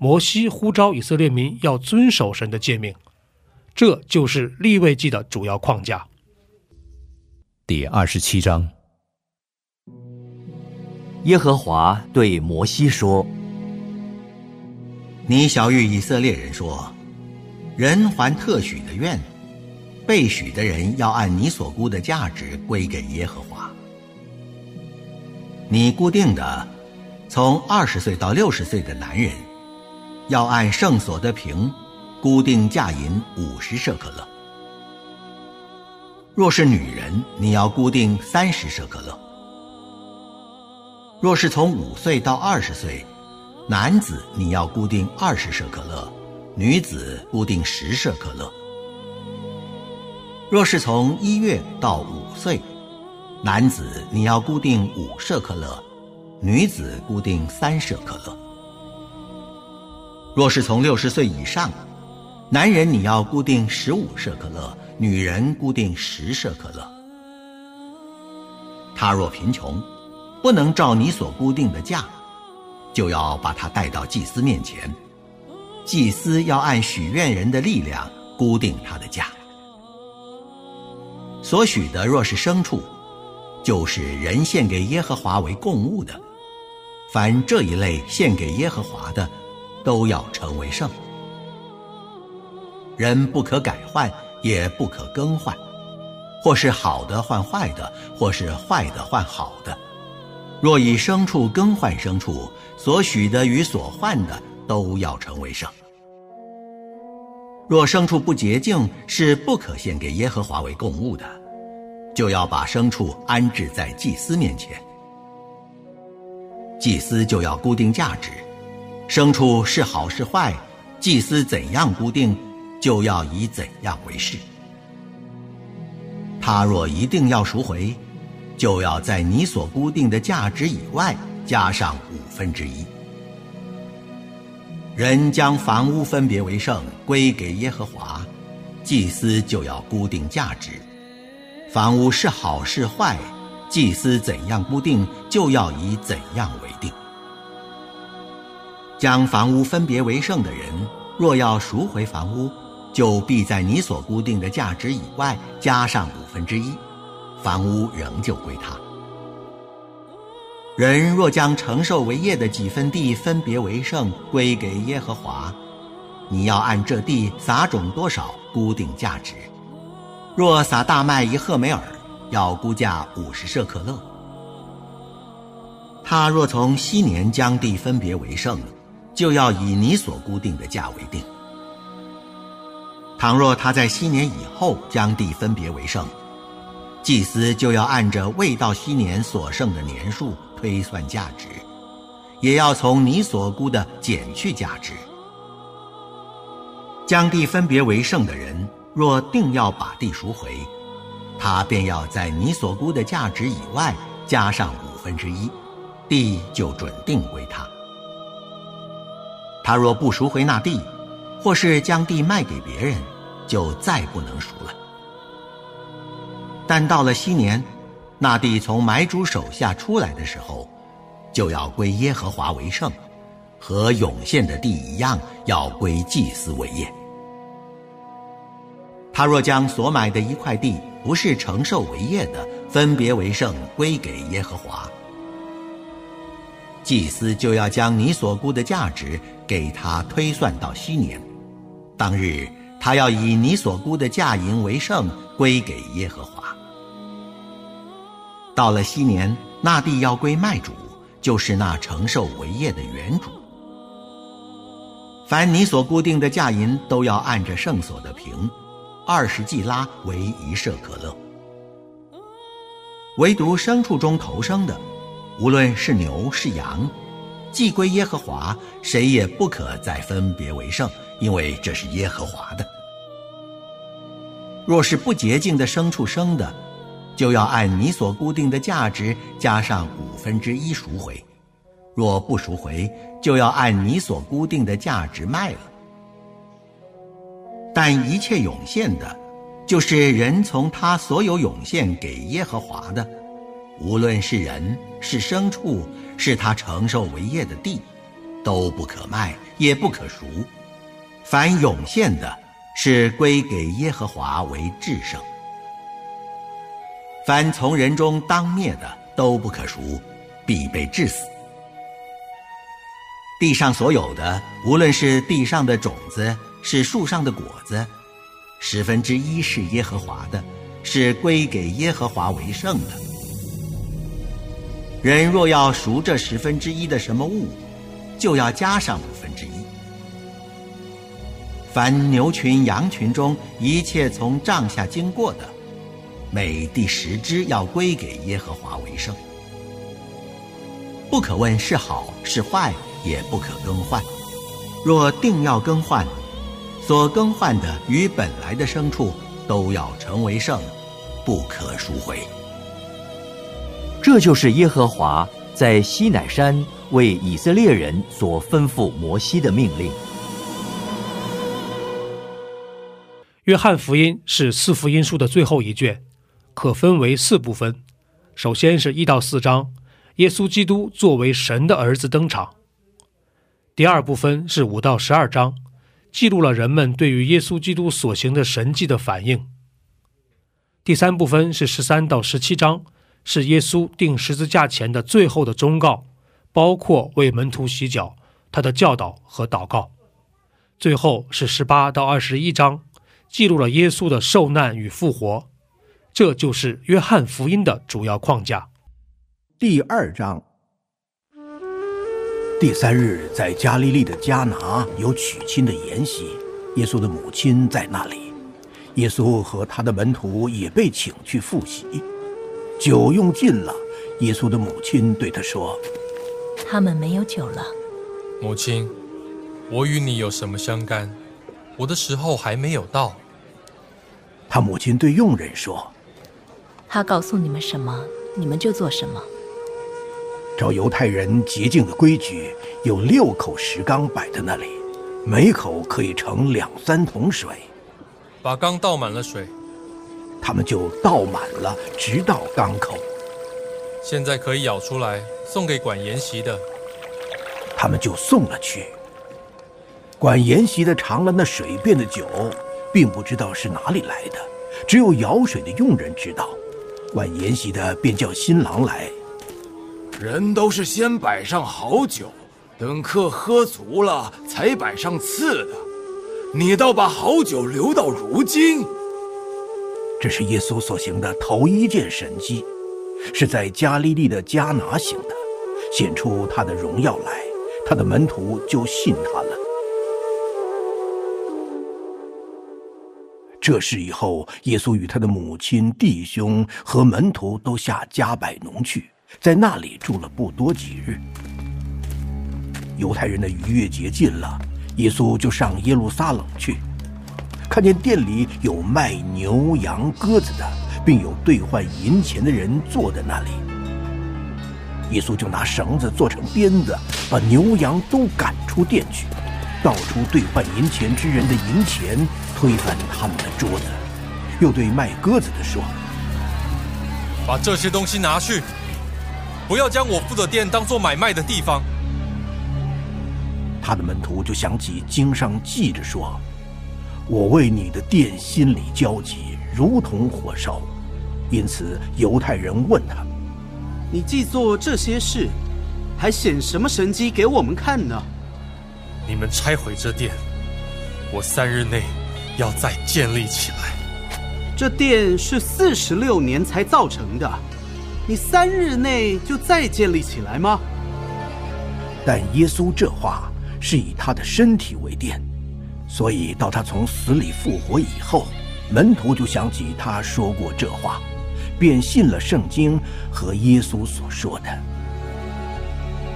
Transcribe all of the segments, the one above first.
摩西呼召以色列民要遵守神的诫命，这就是立位记的主要框架。第二十七章，耶和华对摩西说：“你小谕以色列人说，人还特许的愿，被许的人要按你所估的价值归给耶和华。你固定的，从二十岁到六十岁的男人。”要按圣所的平，固定价银五十舍可勒。若是女人，你要固定三十舍可勒。若是从五岁到二十岁，男子你要固定二十舍可勒，女子固定十舍可勒。若是从一月到五岁，男子你要固定五舍可勒，女子固定三舍可勒。若是从六十岁以上，男人你要固定十五舍克勒，女人固定十舍克勒。他若贫穷，不能照你所固定的价，就要把他带到祭司面前，祭司要按许愿人的力量固定他的价。所许的若是牲畜，就是人献给耶和华为供物的，凡这一类献给耶和华的。都要成为圣。人不可改换，也不可更换，或是好的换坏的，或是坏的换好的。若以牲畜更换牲畜，所许的与所换的都要成为圣。若牲畜不洁净，是不可献给耶和华为供物的，就要把牲畜安置在祭司面前，祭司就要固定价值。牲畜是好是坏，祭司怎样固定，就要以怎样为事。他若一定要赎回，就要在你所固定的价值以外加上五分之一。人将房屋分别为圣，归给耶和华，祭司就要固定价值。房屋是好是坏，祭司怎样固定，就要以怎样为定。将房屋分别为圣的人，若要赎回房屋，就必在你所固定的价值以外加上五分之一，房屋仍旧归他。人若将承受为业的几分地分别为圣，归给耶和华，你要按这地撒种多少，固定价值。若撒大麦一赫梅尔，要估价五十舍克勒。他若从昔年将地分别为圣，就要以你所固定的价为定。倘若他在昔年以后将地分别为圣，祭司就要按着未到昔年所剩的年数推算价值，也要从你所估的减去价值。将地分别为圣的人，若定要把地赎回，他便要在你所估的价值以外加上五分之一，地就准定归他。他若不赎回那地，或是将地卖给别人，就再不能赎了。但到了昔年，那地从买主手下出来的时候，就要归耶和华为圣，和涌现的地一样，要归祭司为业。他若将所买的一块地不是承受为业的，分别为圣，归给耶和华，祭司就要将你所估的价值。给他推算到西年。当日，他要以你所估的价银为圣，归给耶和华。到了西年，那地要归卖主，就是那承受为业的原主。凡你所固定的价银，都要按着圣所的平，二十季拉为一舍可乐。唯独牲畜中投生的，无论是牛是羊，既归耶和华，谁也不可再分别为圣，因为这是耶和华的。若是不洁净的牲畜生的，就要按你所固定的价值加上五分之一赎回。若不赎回，就要按你所固定的价值卖了。但一切涌现的，就是人从他所有涌现给耶和华的，无论是人是牲畜，是他承受为业的地，都不可卖，也不可赎。凡涌现的，是归给耶和华为至圣。凡从人中当灭的，都不可赎，必被治死。地上所有的，无论是地上的种子，是树上的果子，十分之一是耶和华的，是归给耶和华为圣的。人若要赎这十分之一的什么物，就要加上五分之一。凡牛群、羊群中一切从帐下经过的，每第十只要归给耶和华为圣，不可问是好是坏。也不可更换。若定要更换，所更换的与本来的牲畜都要成为圣，不可赎回。这就是耶和华在西乃山为以色列人所吩咐摩西的命令。约翰福音是四福音书的最后一卷，可分为四部分。首先是一到四章，耶稣基督作为神的儿子登场。第二部分是五到十二章，记录了人们对于耶稣基督所行的神迹的反应。第三部分是十三到十七章，是耶稣钉十字架前的最后的忠告，包括为门徒洗脚、他的教导和祷告。最后是十八到二十一章，记录了耶稣的受难与复活。这就是约翰福音的主要框架。第二章。第三日，在加利利的迦拿有娶亲的筵席，耶稣的母亲在那里，耶稣和他的门徒也被请去赴席。酒用尽了，耶稣的母亲对他说：“他们没有酒了。”母亲，我与你有什么相干？我的时候还没有到。他母亲对佣人说：“他告诉你们什么，你们就做什么。”照犹太人洁净的规矩，有六口石缸摆在那里，每口可以盛两三桶水。把缸倒满了水，他们就倒满了，直到缸口。现在可以舀出来，送给管筵席的。他们就送了去。管筵席的尝了那水变的酒，并不知道是哪里来的，只有舀水的佣人知道。管筵席的便叫新郎来。人都是先摆上好酒，等客喝足了才摆上次的。你倒把好酒留到如今。这是耶稣所行的头一件神迹，是在加利利的迦拿行的，显出他的荣耀来，他的门徒就信他了。这事以后，耶稣与他的母亲、弟兄和门徒都下加百农去。在那里住了不多几日，犹太人的逾越节近了，耶稣就上耶路撒冷去，看见店里有卖牛羊鸽子的，并有兑换银钱的人坐在那里。耶稣就拿绳子做成鞭子，把牛羊都赶出店去，倒出兑换银钱之人的银钱，推翻他们的桌子，又对卖鸽子的说：“把这些东西拿去。”不要将我父的店当做买卖的地方。他的门徒就想起经上记着说：“我为你的殿心里焦急，如同火烧。”因此犹太人问他：“你既做这些事，还显什么神机给我们看呢？”你们拆毁这殿，我三日内要再建立起来。这殿是四十六年才造成的，你三日内就再建立起来吗？但耶稣这话是以他的身体为殿，所以到他从死里复活以后，门徒就想起他说过这话，便信了圣经和耶稣所说的。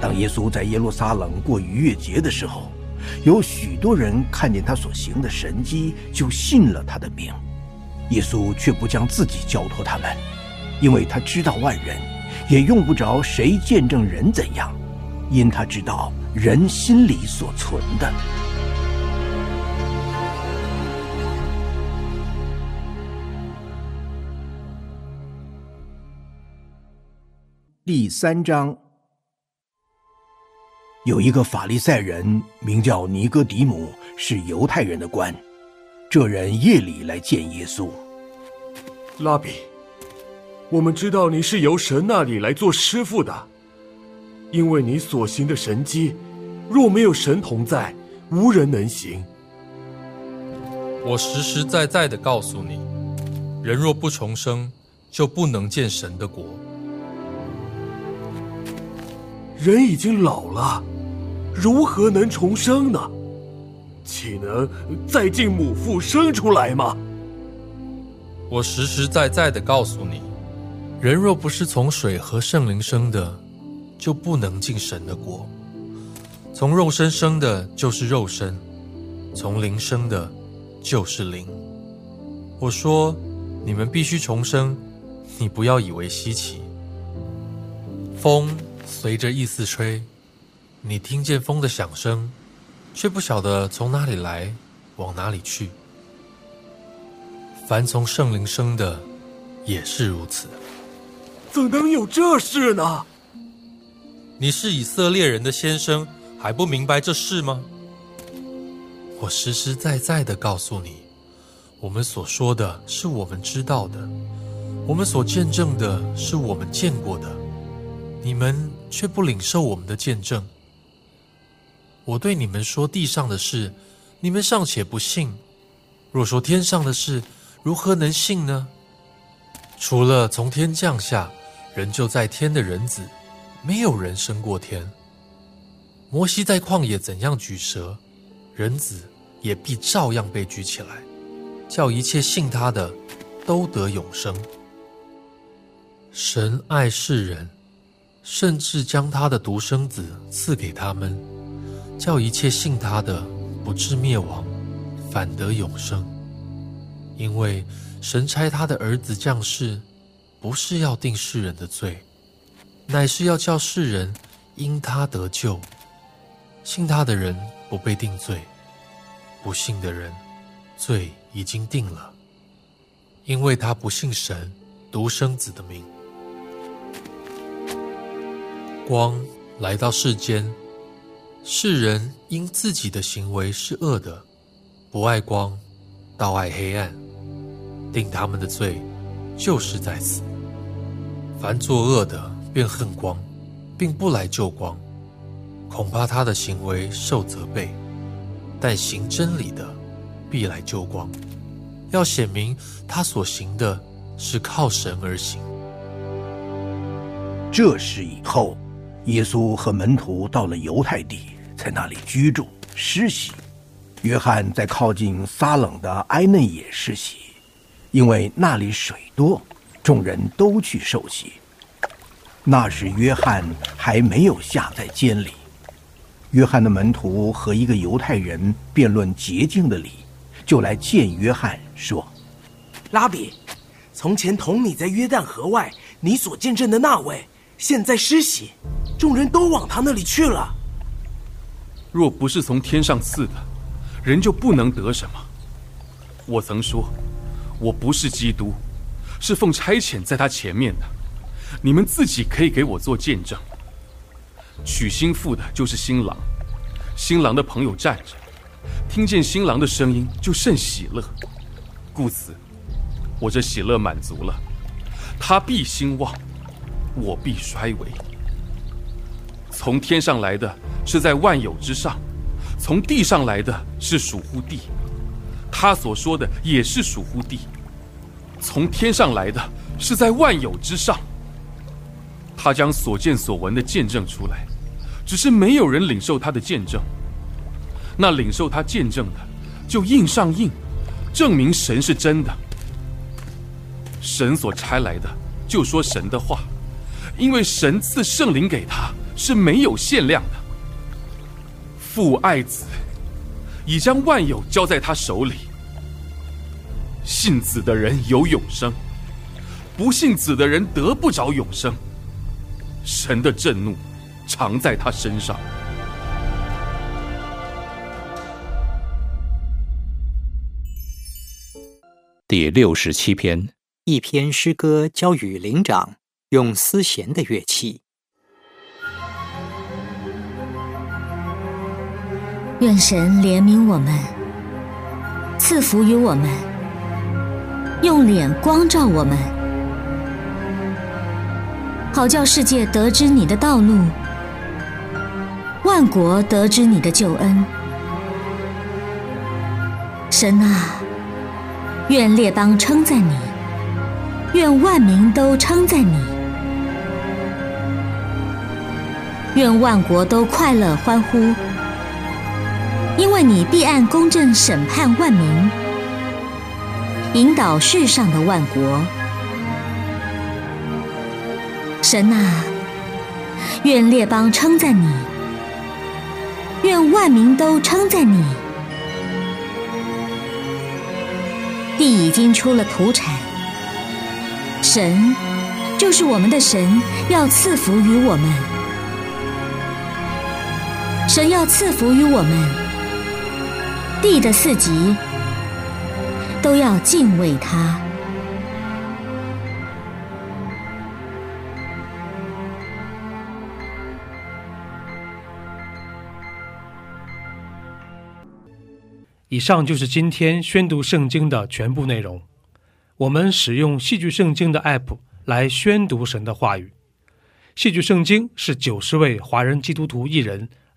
当耶稣在耶路撒冷过逾越节的时候，有许多人看见他所行的神迹，就信了他的名。耶稣却不将自己交托他们，因为他知道万人，也用不着谁见证人怎样，因他知道人心里所存的。第三章，有一个法利赛人名叫尼哥底姆，是犹太人的官。这人夜里来见耶稣。拉比，我们知道你是由神那里来做师傅的，因为你所行的神迹，若没有神同在，无人能行。我实实在在的告诉你，人若不重生，就不能见神的国。人已经老了，如何能重生呢？岂能再进母腹生出来吗？我实实在在的告诉你，人若不是从水和圣灵生的，就不能进神的国。从肉身生的，就是肉身；从灵生的，就是灵。我说，你们必须重生，你不要以为稀奇。风随着意思吹，你听见风的响声，却不晓得从哪里来，往哪里去。凡从圣灵生的，也是如此。怎能有这事呢？你是以色列人的先生，还不明白这事吗？我实实在在的告诉你，我们所说的是我们知道的，我们所见证的是我们见过的，你们却不领受我们的见证。我对你们说地上的事，你们尚且不信；若说天上的事，如何能信呢？除了从天降下，人就在天的人子，没有人升过天。摩西在旷野怎样举蛇，人子也必照样被举起来，叫一切信他的都得永生。神爱世人，甚至将他的独生子赐给他们，叫一切信他的不至灭亡，反得永生。因为神差他的儿子降世，不是要定世人的罪，乃是要叫世人因他得救。信他的人不被定罪，不信的人罪已经定了，因为他不信神独生子的名。光来到世间，世人因自己的行为是恶的，不爱光，倒爱黑暗。定他们的罪，就是在此。凡作恶的，便恨光，并不来救光，恐怕他的行为受责备；但行真理的，必来救光，要显明他所行的是靠神而行。这是以后，耶稣和门徒到了犹太地，在那里居住施洗。约翰在靠近撒冷的埃嫩也施洗。因为那里水多，众人都去受洗。那时约翰还没有下在监里。约翰的门徒和一个犹太人辩论洁净的理，就来见约翰说：“拉比，从前同你在约旦河外，你所见证的那位，现在施洗，众人都往他那里去了。若不是从天上赐的，人就不能得什么。我曾说。”我不是基督，是奉差遣在他前面的。你们自己可以给我做见证。娶新妇的就是新郎，新郎的朋友站着，听见新郎的声音就甚喜乐。故此，我这喜乐满足了。他必兴旺，我必衰微。从天上来的是在万有之上，从地上来的是属乎地，他所说的也是属乎地；从天上来的是在万有之上。他将所见所闻的见证出来，只是没有人领受他的见证。那领受他见证的，就印上印，证明神是真的。神所差来的，就说神的话，因为神赐圣灵给他是没有限量的。父爱子，已将万有交在他手里。信子的人有永生，不信子的人得不着永生。神的震怒常在他身上。第六十七篇，一篇诗歌交与灵长，用丝弦的乐器。愿神怜悯我们，赐福于我们，用脸光照我们，好叫世界得知你的道路，万国得知你的救恩。神啊！愿列邦称赞你，愿万民都称赞你，愿万国都快乐欢呼，因为你必按公正审判万民，引导世上的万国。神啊，愿列邦称赞你，愿万民都称赞你。地已经出了土产，神就是我们的神，要赐福于我们。神要赐福于我们，地的四极都要敬畏他。以上就是今天宣读圣经的全部内容。我们使用戏剧圣经的 App 来宣读神的话语。戏剧圣经是九十位华人基督徒艺人